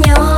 nhau.